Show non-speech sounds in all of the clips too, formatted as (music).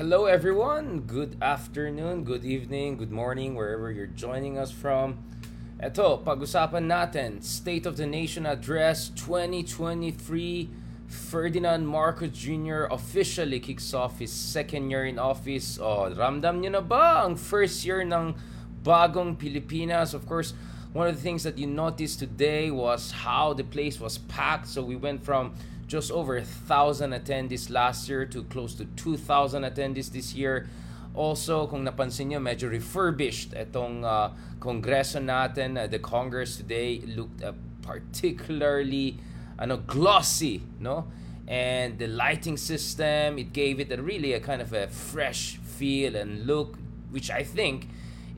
Hello, everyone. Good afternoon, good evening, good morning, wherever you're joining us from. Ito, pag-usapan natin, State of the Nation Address 2023. Ferdinand Marcos Jr. officially kicks off his second year in office. Oh, ramdam niyo na ba ang first year ng bagong Pilipinas? Of course, one of the things that you noticed today was how the place was packed. So we went from just over a thousand attendees last year to close to 2,000 attendees this year. Also, kung napansin nyo, medyo refurbished itong uh, kongreso natin. Uh, the Congress today looked uh, particularly ano, glossy, no? And the lighting system, it gave it a really a kind of a fresh feel and look, which I think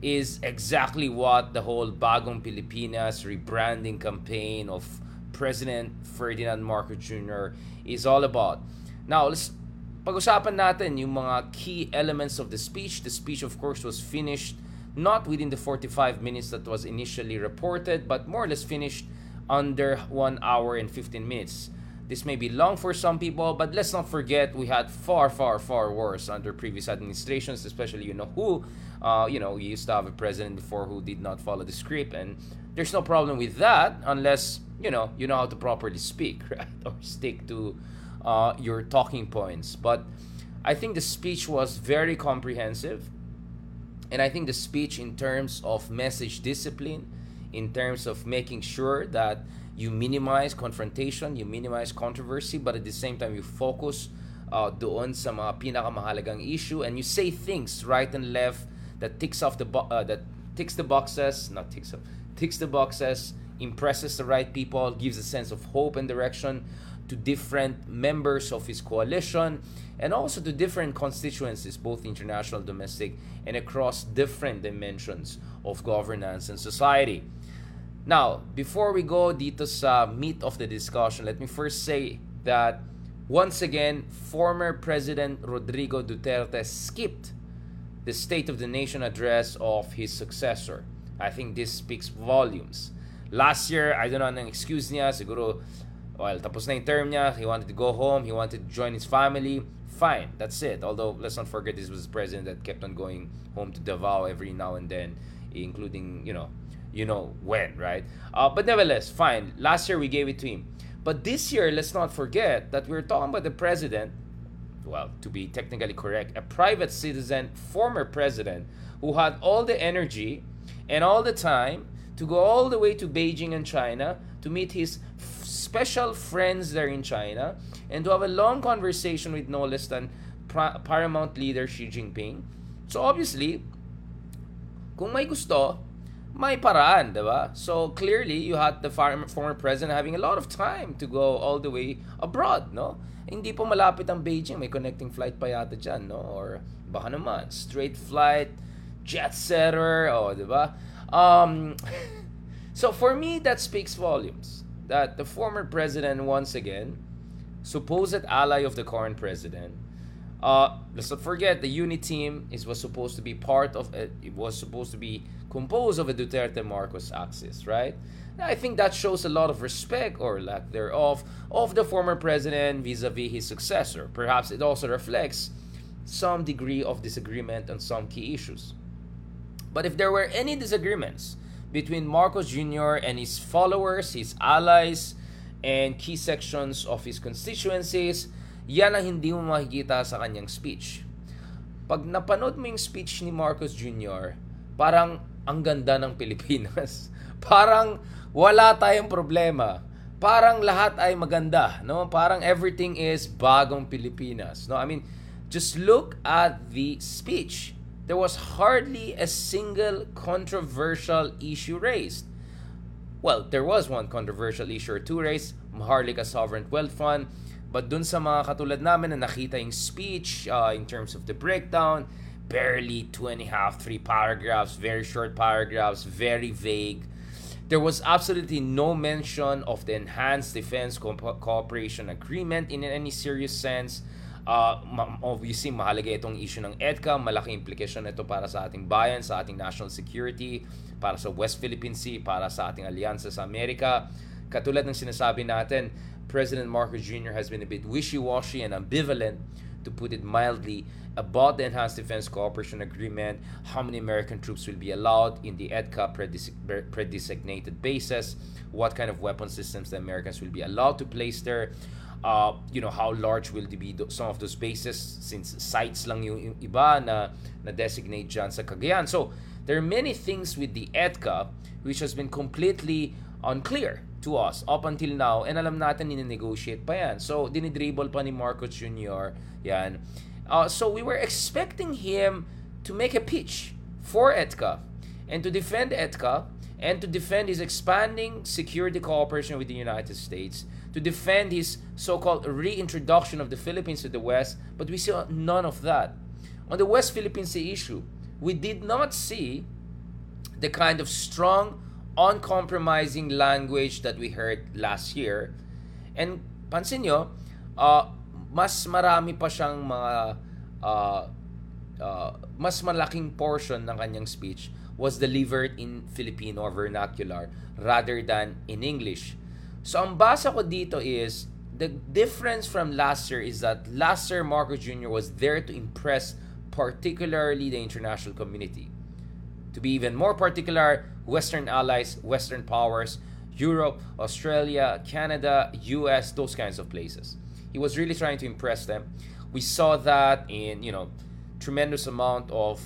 is exactly what the whole Bagong Pilipinas rebranding campaign of President Ferdinand Marcos Jr. is all about. Now, let's pag-usapan natin yung mga key elements of the speech. The speech, of course, was finished not within the 45 minutes that was initially reported, but more or less finished under 1 hour and 15 minutes. This may be long for some people, but let's not forget we had far, far, far worse under previous administrations, especially you know who, uh, you know, we used to have a president before who did not follow the script, and there's no problem with that unless you know you know how to properly speak (laughs) right? Or stick to uh, your talking points. But i think the speech was very comprehensive. And i think the speech in terms of message discipline in terms of making sure that you minimize confrontation you minimize controversy but at the same time you focus uh, doon sa mga pinakamahalagang issue. And you say things right and left that ticks off the bo- uh, that ticks the boxes not ticks off ticks the boxes, impresses the right people, gives a sense of hope and direction to different members of his coalition and also to different constituencies, both international, domestic, and across different dimensions of governance and society. Now, before we go dito sa uh, meat of the discussion, let me first say that once again, former President Rodrigo Duterte skipped the State of the Nation address of his successor. I think this speaks volumes. Last year, I don't know anong excuse niya. Siguro, well, tapos na yung term niya. He wanted to go home. He wanted to join his family. Fine, that's it. Although, let's not forget this was the president that kept on going home to Davao every now and then, including, you know, you know when, right? Uh, but nevertheless, fine. Last year, we gave it to him. But this year, let's not forget that we're talking about the president, well, to be technically correct, a private citizen, former president, who had all the energy and all the time to go all the way to Beijing and China to meet his f- special friends there in China and to have a long conversation with no less than pra- paramount leader Xi Jinping. So obviously, kung may gusto, may paraan, diba? So clearly, you had the former president having a lot of time to go all the way abroad, no? Hindi po malapit ang Beijing, may connecting flight pa yata dyan, no? Or baka naman, straight flight, jet setter, oh, di ba? Um, so for me, that speaks volumes. That the former president, once again, supposed ally of the current president, uh, let's not forget the UniTeam is was supposed to be part of it. It was supposed to be composed of a Duterte Marcos axis, right? I think that shows a lot of respect or lack thereof of the former president vis-a-vis his successor. Perhaps it also reflects some degree of disagreement on some key issues. But if there were any disagreements between Marcos Jr. and his followers, his allies, and key sections of his constituencies, yan ang hindi mo makikita sa kanyang speech. Pag napanood mo yung speech ni Marcos Jr., parang ang ganda ng Pilipinas. (laughs) parang wala tayong problema. Parang lahat ay maganda, no? Parang everything is bagong Pilipinas, no? I mean, just look at the speech there was hardly a single controversial issue raised. Well, there was one controversial issue or two raised, Maharlika Sovereign Wealth Fund, but dun sa mga katulad namin na nakita yung speech uh, in terms of the breakdown, barely two and a half, three paragraphs, very short paragraphs, very vague. There was absolutely no mention of the Enhanced Defense Co- Cooperation Agreement in any serious sense Uh, obviously, mahalaga itong issue ng EDCA. Malaki implication ito para sa ating bayan, sa ating national security, para sa West Philippine Sea, para sa ating alyansa sa Amerika. Katulad ng sinasabi natin, President Marcos Jr. has been a bit wishy-washy and ambivalent to put it mildly, about the Enhanced Defense Cooperation Agreement, how many American troops will be allowed in the EDCA pre-designated bases, what kind of weapon systems the Americans will be allowed to place there, uh, you know, how large will be some of those bases since sites lang yung iba na, na designate dyan sa Cagayan. So, there are many things with the EDCA which has been completely unclear to us up until now and alam natin nine-negotiate pa yan. So, dinidribble pa ni Marcos Jr. yan. Uh, so, we were expecting him to make a pitch for EDCA and to defend EDCA and to defend his expanding security cooperation with the United States, to defend his so called reintroduction of the Philippines to the West, but we saw none of that. On the West Philippine Sea issue, we did not see the kind of strong, uncompromising language that we heard last year. And pansin nyo, uh, mas marami pa siyang mga uh, uh, mas malaking portion ng kanyang speech was delivered in Filipino vernacular rather than in English. So ang basa ko dito is the difference from last year is that last year Marco Jr. was there to impress particularly the international community. To be even more particular, Western allies, Western powers, Europe, Australia, Canada, US, those kinds of places. He was really trying to impress them. We saw that in, you know, tremendous amount of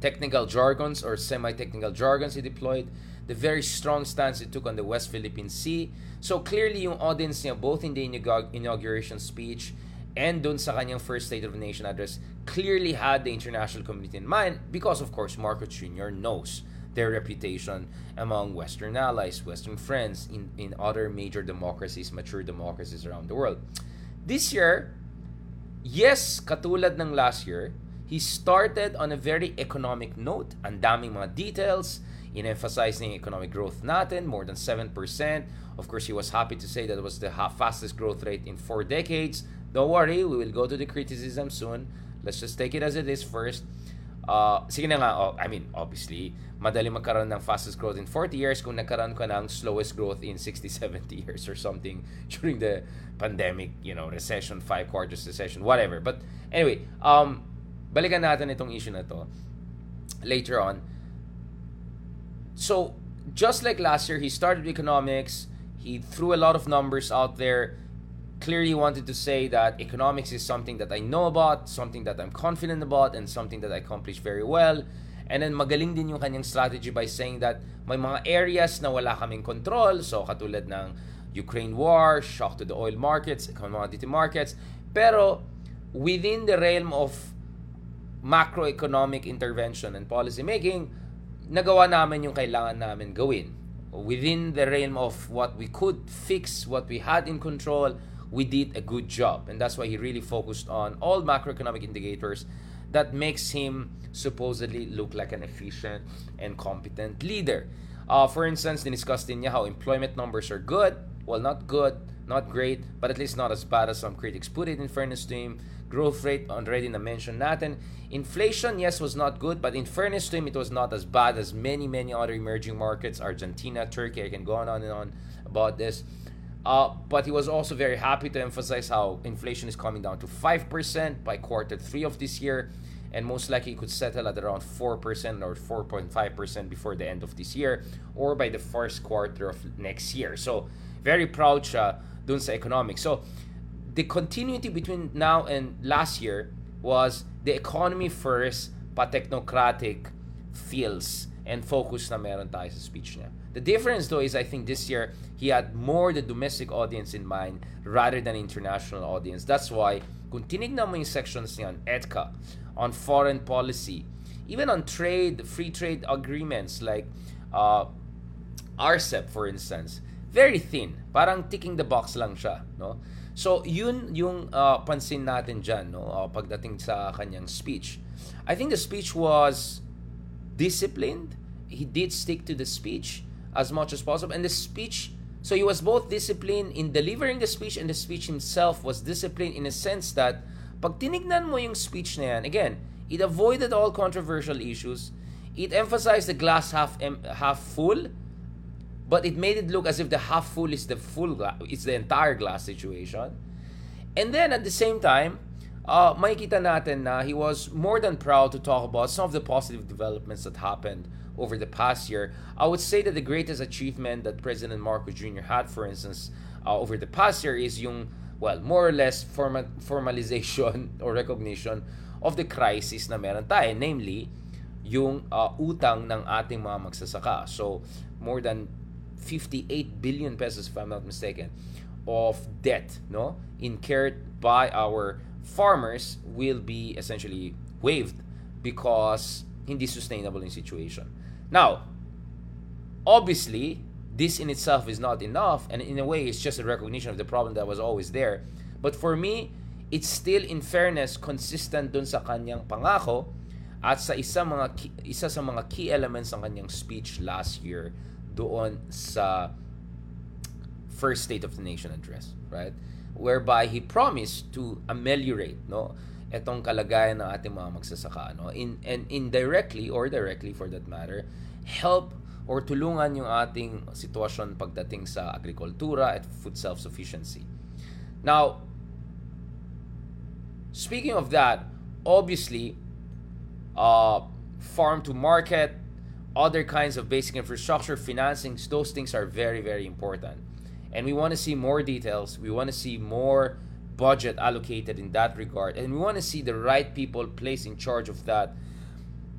technical jargons or semi-technical jargons he deployed, the very strong stance he took on the West Philippine Sea. So clearly yung audience niya both in the inauguration speech and dun sa kanyang first State of the Nation address clearly had the international community in mind because of course Marcos Jr. knows their reputation among Western allies, Western friends in, in other major democracies, mature democracies around the world. This year, yes, katulad ng last year, he started on a very economic note. Ang daming mga details, in-emphasizing economic growth natin, more than 7%. Of course, he was happy to say that was the fastest growth rate in four decades. Don't worry, we will go to the criticism soon. Let's just take it as it is first. Uh, sige na nga, oh, I mean, obviously, madali magkaroon ng fastest growth in 40 years kung nagkaroon ka ng slowest growth in 60, (laughs) 70 years or something (laughs) during the pandemic, you know, recession, five quarters recession, whatever. But anyway, um, balikan natin itong issue na to later on. So, just like last year, he started economics. He threw a lot of numbers out there. Clearly wanted to say that economics is something that I know about, something that I'm confident about, and something that I accomplish very well. And then magaling din yung kanyang strategy by saying that may mga areas na wala kaming control. So, katulad ng Ukraine war, shock to the oil markets, commodity markets. Pero, within the realm of macroeconomic intervention and policy making, nagawa namin yung kailangan namin gawin. Within the realm of what we could fix, what we had in control, we did a good job. And that's why he really focused on all macroeconomic indicators that makes him supposedly look like an efficient and competent leader. Uh, for instance, discussed din niya how employment numbers are good. Well, not good, not great, but at least not as bad as some critics put it in fairness to him. Growth rate already na mention natin. Inflation, yes, was not good, but in fairness to him, it was not as bad as many, many other emerging markets, Argentina, Turkey. I can go on and on about this. Uh, but he was also very happy to emphasize how inflation is coming down to 5% by quarter three of this year, and most likely could settle at around 4% or 4.5% before the end of this year, or by the first quarter of next year. So, very proud siya dun sa economics. So, the continuity between now and last year was the economy first, pa technocratic feels and focus na meron tayo sa speech niya. The difference though is I think this year he had more the domestic audience in mind rather than international audience. That's why kung tinignan mo yung sections niya on EDCA, on foreign policy, even on trade, free trade agreements like uh, RCEP for instance, very thin. Parang ticking the box lang siya, no? So, yun yung uh, pansin natin dyan, no? Uh, pagdating sa kanyang speech. I think the speech was disciplined. He did stick to the speech as much as possible. And the speech, so he was both disciplined in delivering the speech and the speech himself was disciplined in a sense that pag tinignan mo yung speech na yan, again, it avoided all controversial issues. It emphasized the glass half half full but it made it look as if the half full is the full glass, it's the entire glass situation. And then at the same time, uh, makikita natin na he was more than proud to talk about some of the positive developments that happened over the past year. I would say that the greatest achievement that President Marcos Jr. had, for instance, uh, over the past year is yung, well, more or less forma- formalization (laughs) or recognition of the crisis na meron tayo, namely, yung uh, utang ng ating mga magsasaka. So, more than 58 billion pesos, if I'm not mistaken, of debt no incurred by our farmers will be essentially waived because hindi sustainable in situation. Now, obviously, this in itself is not enough, and in a way, it's just a recognition of the problem that was always there. But for me, it's still, in fairness, consistent dun sa kanyang pangako at sa isa mga isa sa mga key elements ng kanyang speech last year doon sa first State of the Nation address, right? Whereby he promised to ameliorate, no, etong kalagayan ng ating mga magsasaka, no, in and indirectly or directly for that matter, help or tulungan yung ating sitwasyon pagdating sa agrikultura at food self-sufficiency. Now, speaking of that, obviously, uh, farm to market, other kinds of basic infrastructure, financing, those things are very, very important. And we want to see more details. We want to see more budget allocated in that regard. And we want to see the right people placed in charge of that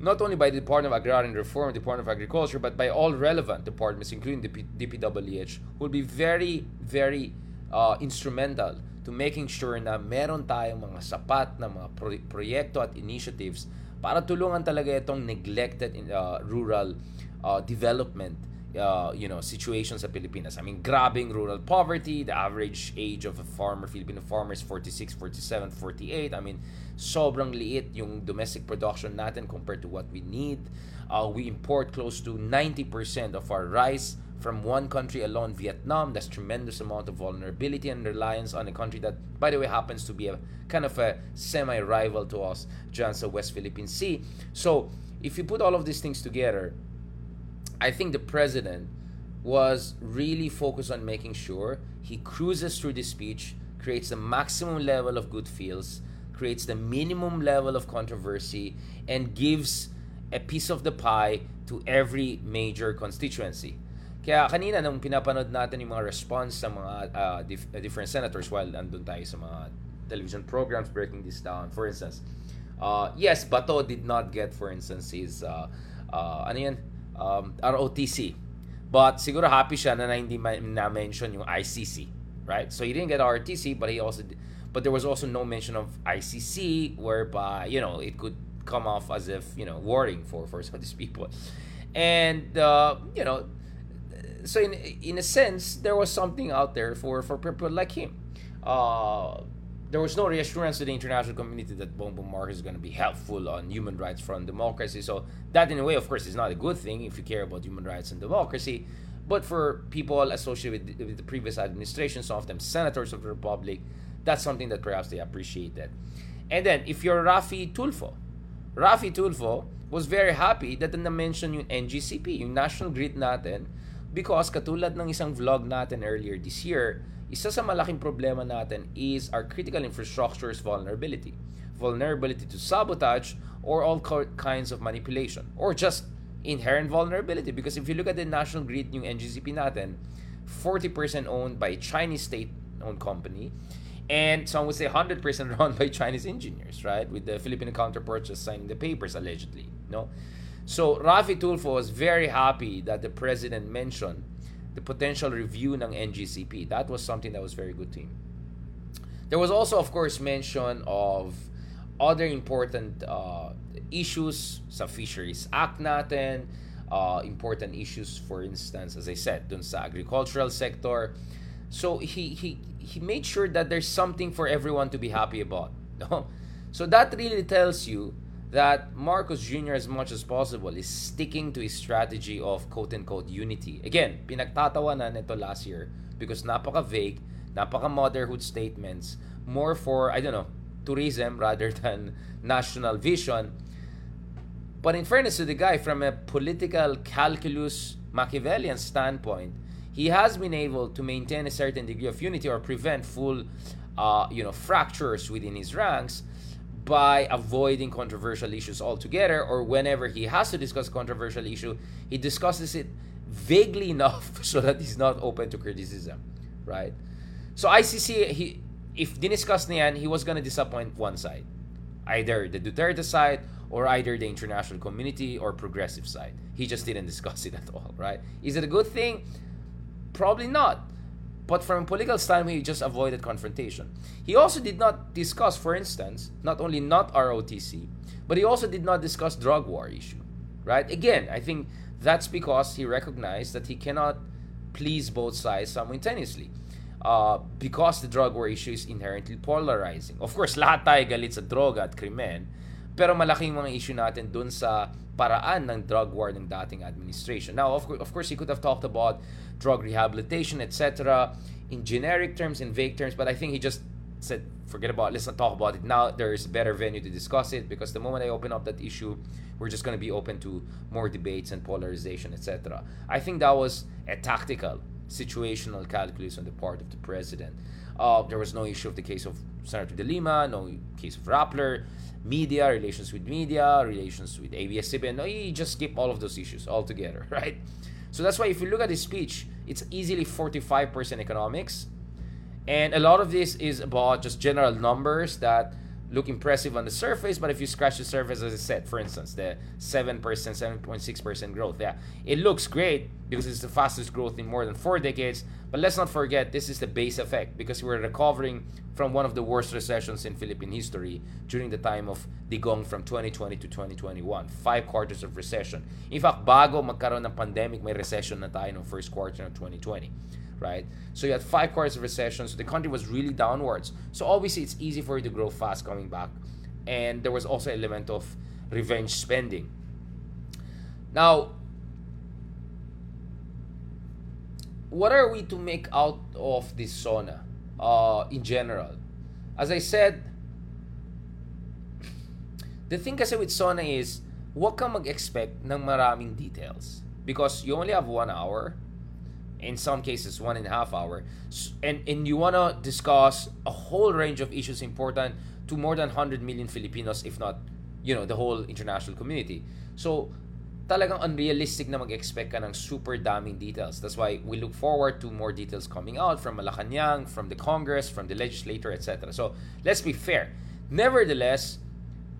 not only by the Department of Agrarian Reform, Department of Agriculture, but by all relevant departments, including the DPWH, will be very, very uh, instrumental to making sure na meron tayong mga sapat na mga pro- proyekto at initiatives para tulungan talaga itong neglected uh, rural uh, development uh, you know, situations sa Pilipinas. I mean, grabbing rural poverty, the average age of a farmer, Filipino farmer is 46, 47, 48. I mean, sobrang liit yung domestic production natin compared to what we need. Uh, we import close to 90% of our rice from one country alone, Vietnam. That's tremendous amount of vulnerability and reliance on a country that, by the way, happens to be a kind of a semi-rival to us, dyan sa West Philippine Sea. So, if you put all of these things together, I think the president was really focused on making sure he cruises through the speech, creates the maximum level of good feels, creates the minimum level of controversy, and gives a piece of the pie to every major constituency. Kaya kanina nung pinapanood natin yung mga response sa mga uh, dif- uh, different senators while andun tayo sa mga television programs breaking this down. For instance, uh, yes, Bato did not get, for instance, his, uh, uh, ano yan, um, ROTC. But siguro happy siya na, na hindi na-mention yung ICC, right? So he didn't get ROTC, but he also but there was also no mention of ICC whereby, you know, it could come off as if, you know, warning for for some of these people. And uh, you know, so in in a sense there was something out there for for people like him. Uh, there was no reassurance to the international community that Bongbong Marcos is going to be helpful on human rights front democracy. So that, in a way, of course, is not a good thing if you care about human rights and democracy. But for people associated with, with the previous administration, some of them senators of the republic, that's something that perhaps they appreciated. And then, if you're Raffy Tulfo, Raffy Tulfo was very happy that na-mention yung NGCP, yung national grid natin, because katulad ng isang vlog natin earlier this year, isa sa malaking problema natin is our critical infrastructure's vulnerability. Vulnerability to sabotage or all kinds of manipulation or just inherent vulnerability because if you look at the national grid yung NGCP natin 40% owned by Chinese state-owned company and some would say 100% (laughs) run by Chinese engineers, right? With the Filipino counterparts just signing the papers allegedly, no? So Raffy Tulfo was very happy that the president mentioned the potential review ng NGCP. That was something that was very good to him. There was also, of course, mention of other important uh, issues sa Fisheries Act natin, uh, important issues, for instance, as I said, dun sa agricultural sector. So he, he, he made sure that there's something for everyone to be happy about. (laughs) No? So that really tells you that Marcos Jr. as much as possible is sticking to his strategy of quote-unquote unity. Again, pinagtatawanan nito last year because napaka-vague, napaka-motherhood statements, more for, I don't know, tourism rather (laughs) than national vision. But in fairness to the guy, from a political calculus Machiavellian standpoint, he has been able to maintain a certain degree of unity or prevent full uh, you know, fractures within his ranks by avoiding controversial issues altogether, or whenever he has to discuss a controversial issue, he discusses it vaguely (laughs) enough so that he's not open to criticism, right? So ICC, he if diniscuss niyan, he was gonna disappoint one side, either the Duterte side or either the international community or progressive side. He just didn't discuss it at all, right? Is it a good thing? Probably not. But from a political standpoint, he just avoided confrontation. He also did not discuss, for instance, not only not ROTC, but he also did not discuss drug war issue, right? Again, I think that's because he recognized that he cannot please both sides simultaneously. Uh, because the drug war issue is inherently polarizing. Of course, lahat tayo galit sa droga at krimen, pero malaking mga issue natin dun sa paraan ng drug war ng dating administration. Now, of, of course, he could have talked about drug rehabilitation, etc., in generic terms, in vague terms, but I think he just said, forget about it, let's not talk about it now. There is a better venue to discuss it because the moment I open up that issue, we're just going to be open to more debates and polarization, etc. I think that was a tactical, situational calculus on the part of the president. Uh, there was no issue of the case of Senator De Lima, no case of Rappler, media, relations with media, relations with ABS-CBN. No, he just skipped all of those issues altogether, (laughs) right? So that's why if you look at his speech, it's easily 45% economics. And a lot of this is about just general numbers that look impressive on the surface, but if you scratch the surface, as I said, for instance, the 7%, 7.6% growth, yeah, it looks great because it's the fastest growth in more than four decades. But let's not forget, this is the base effect because we're recovering from one of the worst recessions in Philippine history during the time of Digong from 2020 to 2021. Five quarters of recession. In fact, bago magkaroon ng pandemic, may recession na tayo ng first quarter of 2020 right? So you had five quarters of recession, so the country was really downwards. So obviously it's easy for you to grow fast coming back. And there was also element of revenge spending. Now, what are we to make out of this SONA uh, in general? As I said, the thing kasi with SONA is, what kang mag-expect ng maraming details. Because you only have one hour in some cases one and a half hour and and you want to discuss a whole range of issues important to more than 100 million Filipinos if not you know the whole international community so talagang unrealistic na mag-expect ka ng super daming details. That's why we look forward to more details coming out from Malacanang, from the Congress, from the legislator, etc. So, let's be fair. Nevertheless,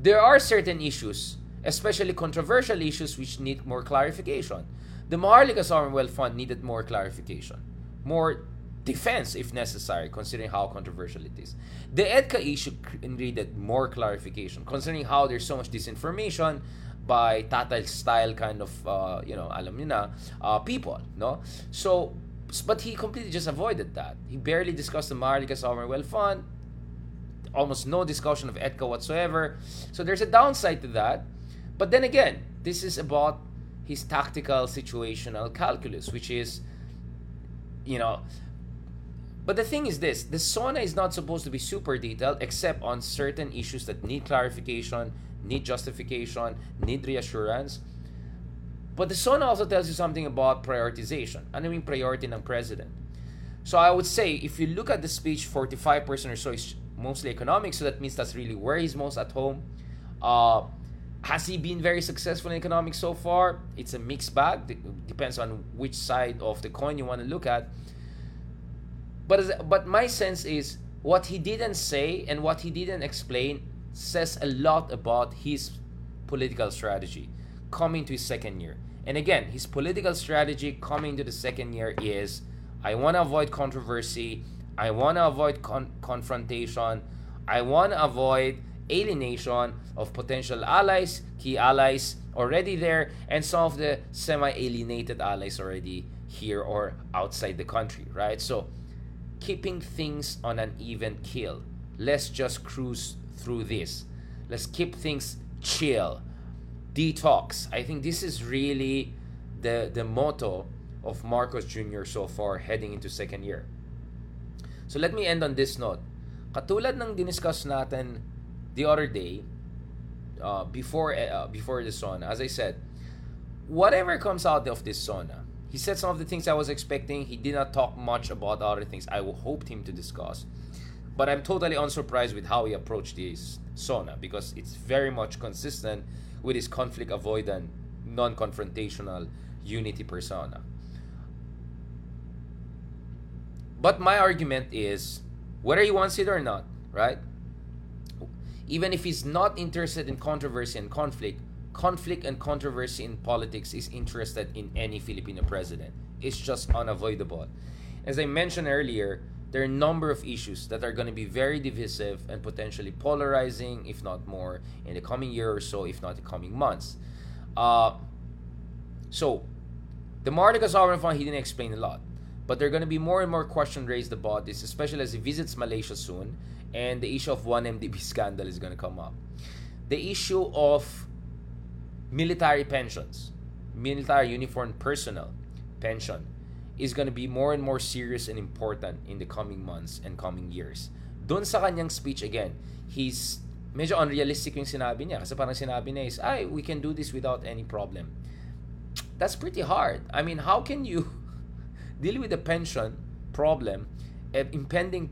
there are certain issues, especially controversial issues, which need more clarification. The Maharlika Sovereign Wealth Fund needed more clarification, more defense if necessary, considering how controversial it is. The EDCA issue needed more clarification, considering how there's so much disinformation by Tatay style kind of, uh, you know, alam na, uh, people, no? So, but he completely just avoided that. He barely discussed the Maharlika Sovereign Wealth Fund, almost no discussion of EDCA whatsoever. So there's a downside to that. But then again, this is about his tactical situational calculus, which is, you know, but the thing is this the SONA is not supposed to be super detailed except on certain issues that need clarification, need justification, need reassurance. But the SONA also tells you something about prioritization. Ano yung priority ng president? So I would say if you look at the speech, 45% or so is mostly economic, so that means that's really where he's most at home. Uh, has he been very successful in economics so far? It's a mixed bag. It depends on which side of the coin you want to look at. But but my sense is what he didn't say and what he didn't explain says a lot about his political strategy coming to his second year. And again, his political strategy coming to the second year is I want to avoid controversy, I want to avoid con- confrontation, I want to avoid alienation of potential allies, key allies already there, and some of the semi alienated allies already here or outside the country, right? So, keeping things on an even keel. Let's just cruise through this. Let's keep things chill. Detox. I think this is really the the motto of Marcos Jr. so far heading into second year. So let me end on this note. Katulad ng diniscuss natin the other day, uh, before uh, before the SONA, as I said, whatever comes out of this SONA, he said some of the things I was expecting. He did not talk much about other things I hoped him to discuss. But I'm totally unsurprised with how he approached this SONA because it's very much consistent with his conflict avoidant, non confrontational unity persona. But my argument is whether he wants it or not, right? Even if he's not interested in controversy and conflict, conflict and controversy in politics is interested in any Filipino president. It's just unavoidable. As I mentioned earlier, there are a number of issues that are going to be very divisive and potentially polarizing, if not more, in the coming year or so, if not the coming months. Uh, so, the Maharlika Sovereign Fund, he didn't explain a lot. But there are going to be more and more questions raised about this, especially as he visits Malaysia soon, and the issue of 1MDB (laughs) scandal is going to come up. The issue of military pensions, military uniformed personnel pension, is going to be more and more serious and important in the coming months and coming years. Doon sa kanyang speech again, he's medyo unrealistic yung sinabi niya kasi parang sinabi niya is, ay, we can do this without any problem. That's pretty hard. I mean, how can you (laughs) deal with the pension problem, an impending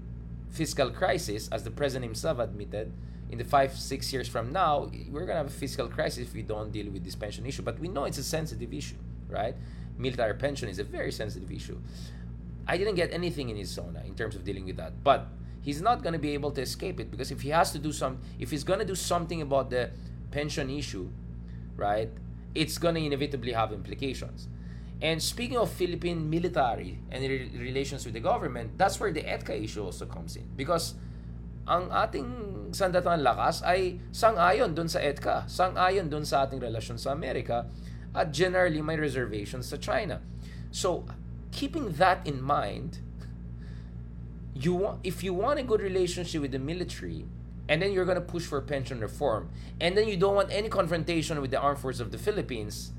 fiscal crisis, as the president himself admitted, in the five, six years from now, we're going to have a fiscal crisis if we don't deal with this pension issue. But we know it's a sensitive issue, right? Military pension is a very sensitive issue. I didn't get anything in his SONA uh, in terms of dealing with that. But he's not going to be able to escape it because if he has to do some, if he's going to do something about the pension issue, right, it's going to inevitably have implications. And speaking of Philippine military and re- relations with the government, that's where the EDCA issue also comes in. Because ang ating sandatang lakas ay sang-ayon doon sa EDCA, sang-ayon doon sa ating relasyon sa Amerika, at generally my reservations to China. So, keeping that in mind, you want if you want a good relationship with the military, and then you're going to push for pension reform, and then you don't want any confrontation with the armed forces of the Philippines,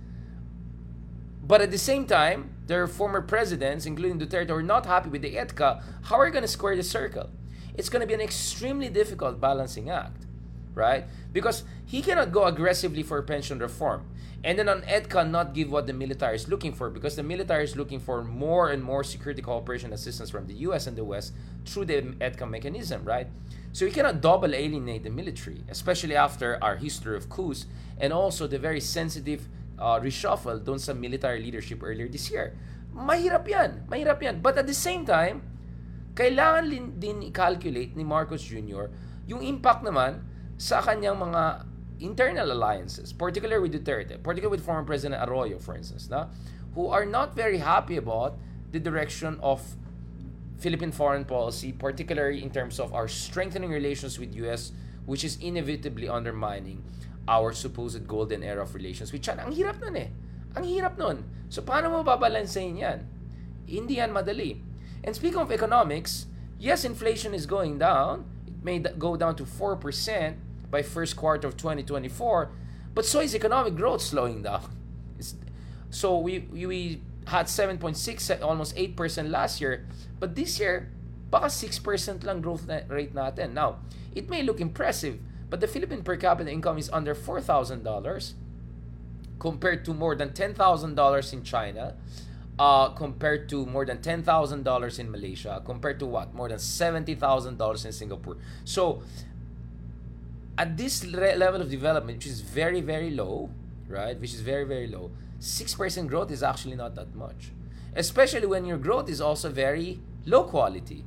but at the same time, their former presidents, including Duterte, are not happy with the EDCA. How are you going to square the circle? It's going to be an extremely difficult balancing act, right? Because he cannot go aggressively for pension reform and then on EDCA not give what the military is looking for because the military is looking for more and more security cooperation assistance from the US and the West through the EDCA mechanism, right? So you cannot double alienate the military, especially after our history of coups and also the very sensitive uh, reshuffle doon sa military leadership earlier this year. Mahirap yan. Mahirap yan. But at the same time, kailangan din i-calculate ni Marcos Jr. yung impact naman sa kanyang mga internal alliances, particularly with Duterte, particularly with former President Arroyo, for instance, na, who are not very happy about the direction of Philippine foreign policy, particularly in terms of our strengthening relations with US, which is inevitably undermining our supposed golden era of relations with China. Ang hirap nun eh. Ang hirap nun. So, paano mo babalansayin yan? Hindi yan madali. And speaking of economics, yes, inflation is going down. May go down to 4% by first quarter of 2024, but so is economic growth slowing down. It's, so we, we had 7.6, almost 8% last year, but this year, baka 6% lang growth rate natin. Now, it may look impressive, but the Philippine per capita income is under $4,000 compared to more than $10,000 in China, uh, compared to more than $10,000 in Malaysia, compared to what? More than $70,000 in Singapore. So, at this re- level of development, which is very, very low, right? Which is very, very low, 6% growth is actually not that much. Especially when your growth is also very low quality.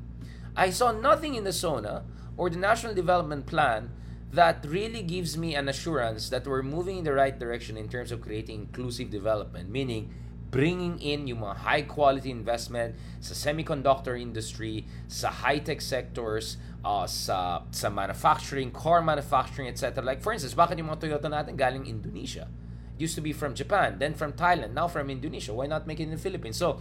I saw nothing in the SONA or the National Development Plan that really gives me an assurance that we're moving in the right direction in terms of creating inclusive development, meaning bringing in yung mga high quality investment sa semiconductor industry, sa high-tech sectors, uh, sa, sa manufacturing, car manufacturing, etc. Like for instance, bakit yung mga Toyota natin galing Indonesia? Used to be from Japan, then from Thailand, now from Indonesia. Why not make it in the Philippines? So,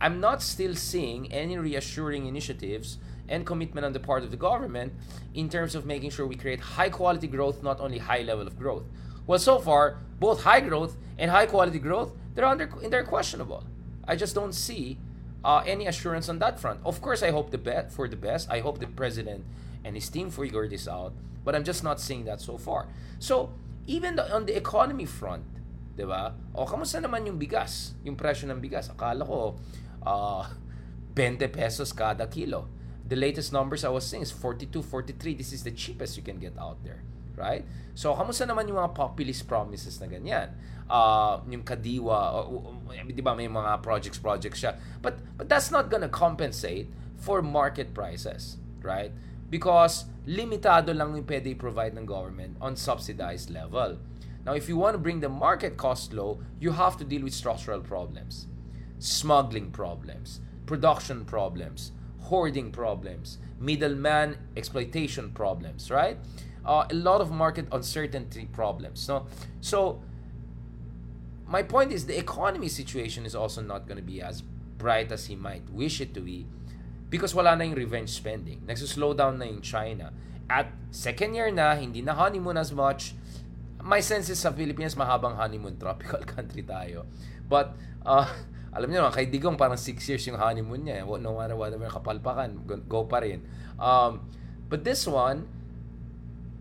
I'm not still seeing any reassuring initiatives and commitment on the part of the government in terms of making sure we create high quality growth, not only high level of growth. Well, so far, both high growth and high quality growth, they're under they're questionable. I just don't see uh, any assurance on that front. Of course, I hope the bet for the best. I hope the president and his team figure this out, but I'm just not seeing that so far. So, even the, on the economy front, 'di ba? O kamusta naman yung bigas? Yung presyo ng bigas. Akala ko uh, (laughs) 20 pesos kada kilo. the latest numbers I was seeing is 42, 43. This is the cheapest you can get out there. Right? So, kamusta naman yung mga populist promises na ganyan? Uh, yung Kadiwa, uh, di ba may mga projects, projects siya. But, but that's not gonna compensate for market prices. Right? Because limitado lang yung pwede provide ng government on subsidized level. Now, if you want to bring the market cost low, you have to deal with structural problems, smuggling problems, production problems, hoarding problems, middleman exploitation problems, right? Uh, a lot of market uncertainty problems. No? So, my point is the economy situation is also not going to be as bright as he might wish it to be because wala na yung revenge spending. Nagsuslow down na yung China. At second year na, hindi na honeymoon as much. My sense is sa Philippines, mahabang honeymoon, tropical (laughs) country tayo. But, uh, (laughs) alam niyo naman, kay Digong parang 6 years yung honeymoon niya. No matter whatever kapalpakan, go pa rin. Um, but this one,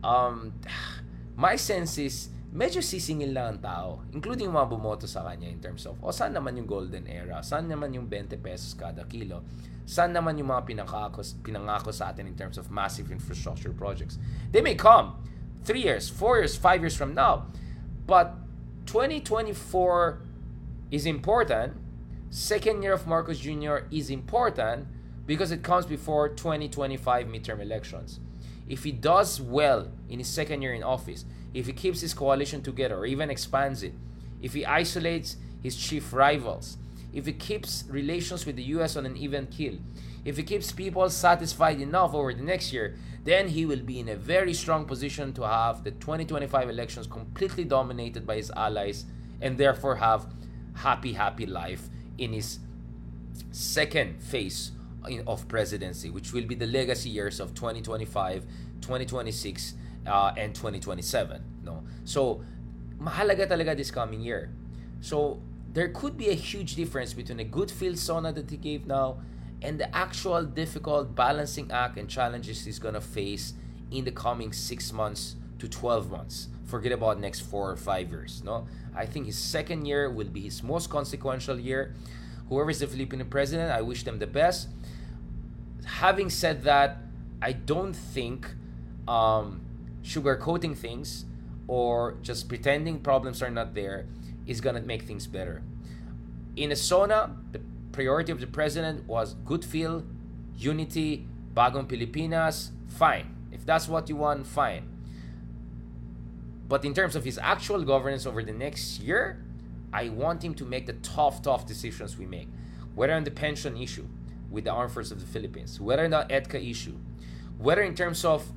um, (sighs) my sense is, medyo sisingil lang ang tao, including yung mga bumoto sa kanya in terms of, o oh, saan naman yung golden era? Saan naman yung 20 pesos kada kilo? Saan naman yung mga pinangako, pinangako sa atin in terms of massive infrastructure projects? They may come 3 years, 4 years, 5 years from now. But 2024 is important second year of Marcos Jr. is important because it comes before 2025 midterm elections. If he does well in his second year in office, if he keeps his coalition together or even expands it, if he isolates his chief rivals, if he keeps relations with the US on an even keel, if he keeps people satisfied enough over the next year, then he will be in a very strong position to have the 2025 elections completely dominated by his allies and therefore have happy happy life in his second phase of presidency, which will be the legacy years of 2025, 2026, uh, and 2027. No, so mahalaga talaga this coming year. So there could be a huge difference between a good field sona that he gave now and the actual difficult balancing act and challenges he's gonna face in the coming six months to 12 months. Forget about next four or five years. No, I think his second year will be his most consequential year. Whoever is the Filipino president, I wish them the best. Having said that, I don't think um, sugarcoating things or just pretending problems are not there is gonna make things better. In Asona, the priority of the president was good feel, unity, bagong Pilipinas, fine. If that's what you want, fine. But in terms of his actual governance over the next year, I want him to make the tough, tough decisions we make. Whether on the pension issue with the Armed Forces of the Philippines, whether on the EDCA issue, whether in terms of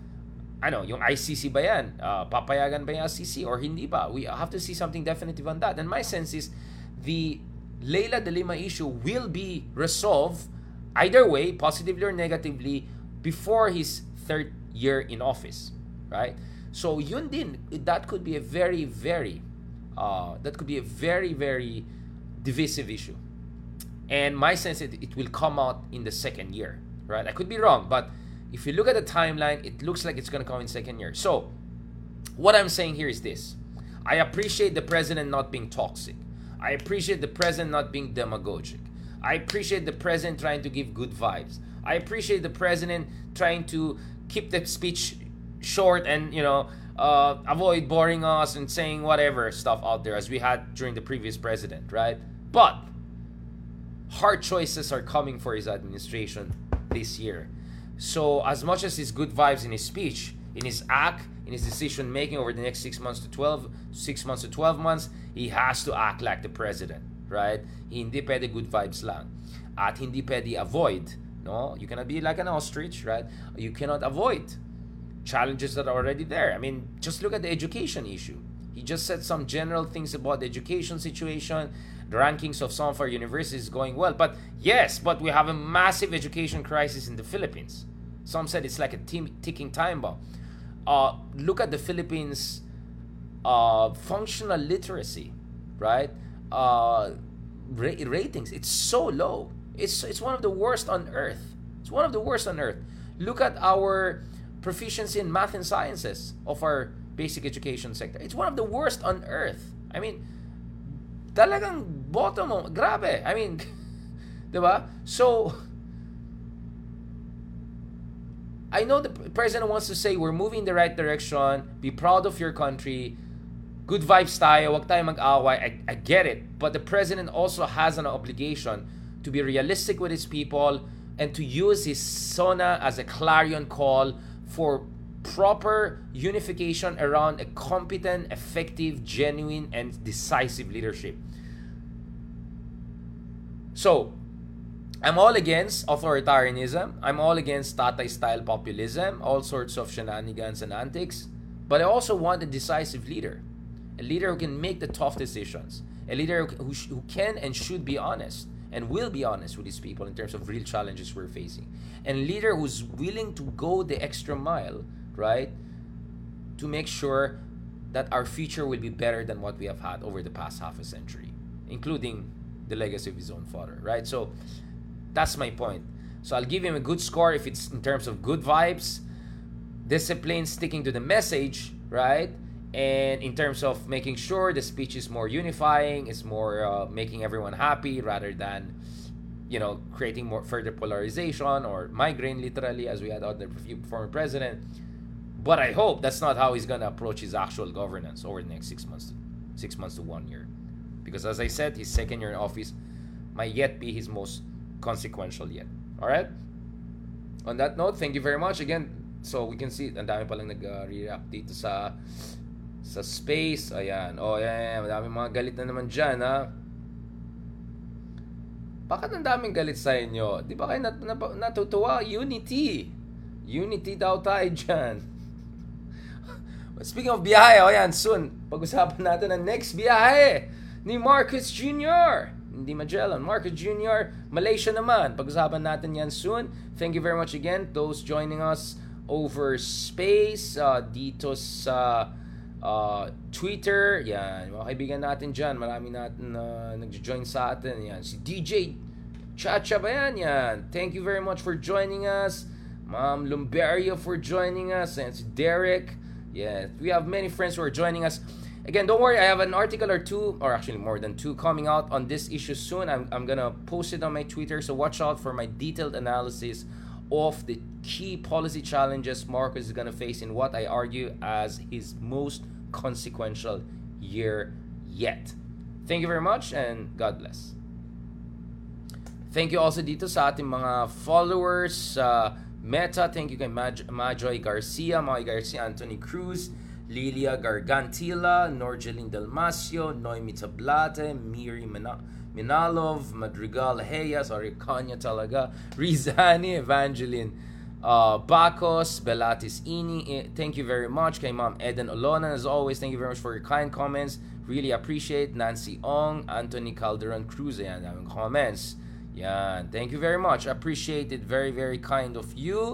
ano, yung ICC ba yan? Uh, papayagan ba yung ICC or hindi ba? We have to see something definitive on that. And my sense is the Leila de Lima issue will be resolved either way, positively or negatively, before his third year in office. Right? So yun din, that could be a very, very, uh, that could be a very, very divisive issue. And my sense is it will come out in the second year, right? I could be wrong, but if you look at the timeline, it looks like it's going to come in second year. So what I'm saying here is this. I appreciate the president not being toxic. I appreciate the president not being demagogic. I appreciate the president trying to give good vibes. I appreciate the president trying to keep the speech short and you know uh, avoid boring us and saying whatever stuff out there as we had during the previous president, right? But hard choices are coming for his administration this year. So as much as his good vibes in his speech, in his act, in his decision making over the next six months to 12, six months to 12 months, he has to act like the president, right? Hindi pwede good vibes lang. At hindi pwede avoid, no? You cannot be like an ostrich, right? You cannot avoid challenges that are already there. I mean, just look at the education issue. He just said some general things about the education situation. The rankings of some of our universities going well. But yes, but we have a massive education crisis in the Philippines. Some said it's like a ticking time bomb. Uh, look at the Philippines' uh, functional literacy, right? Uh, ra- ratings. It's so low. It's, it's one of the worst on earth. It's one of the worst on earth. Look at our proficiency in math and sciences of our basic education sector. It's one of the worst on earth. I mean, talagang bottom mo, grabe. I mean, (laughs) 'di ba? So I know the president wants to say we're moving in the right direction, be proud of your country, good vibes tayo, wag tayo mag-away. I, I get it. But the president also has an obligation to be realistic with his people and to use his SONA as a clarion call for proper unification around a competent, effective, genuine, and decisive leadership. So, I'm all against authoritarianism. I'm all against Tatay style populism, all sorts of shenanigans and antics. But I also want a decisive leader, a leader who can make the tough decisions, a leader who, who can and should be honest and will be honest with his people in terms of real challenges we're facing, and leader who's willing to go the extra mile, right, to make sure that our future will be better than what we have had over the past half a century, including the legacy of his own father, right? So that's my point. So I'll give him a good score if it's in terms of good vibes, discipline, sticking to the message, right? And in terms of making sure the speech is more unifying, it's more uh, making everyone happy rather than, you know, creating more further polarization or migraine literally as we had under former president. But I hope that's not how he's gonna approach his actual governance over the next six months, six months to one year, because as I said, his second year in office might yet be his most consequential yet. All right. On that note, thank you very much again. So we can see, ang dami palang nag-react dito sa sa space. Ayan. Oh, ayan, Madami mga galit na naman dyan, ha? Bakit ang daming galit sa inyo? Di ba kayo nat nat natutuwa? Unity. Unity daw tayo dyan. (laughs) Speaking of biyahe, oh yan, soon, pag-usapan natin ang next biyahe ni Marcus Jr. Hindi Magellan. Marcus Jr., Malaysia naman. Pag-usapan natin yan soon. Thank you very much again, those joining us over space, uh, dito sa uh, Twitter. Yan, mga kaibigan natin dyan. Marami natin uh, nag-join sa atin. Yan, si DJ Chacha ba yan? Yan. Thank you very much for joining us. Ma'am Lumberia for joining us. And si Derek. Yeah, we have many friends who are joining us. Again, don't worry, I have an article or two, or actually more than two, coming out on this issue soon. I'm, I'm gonna post it on my Twitter, so watch out for my detailed analysis of the key policy challenges Marcos is gonna face in what I argue as his most consequential year yet. Thank you very much and God bless. Thank you also dito sa ating mga followers. Uh, Meta, thank you kay Maj- Majoy Garcia, Majoy Garcia, Anthony Cruz, Lilia Gargantila, Norgelin Dalmasio, Noemi Tablate, Miri Minalov, Madrigal Heya, sorry, Kanya talaga, (laughs) Rizani, Evangeline uh, Bacos, Belatis Ini, eh, thank you very much. Kay Ma'am Eden Olona, as always, thank you very much for your kind comments. Really appreciate Nancy Ong, Anthony Calderon Cruz, and comments. Yeah, thank you very much. Appreciate it. Very, very kind of you.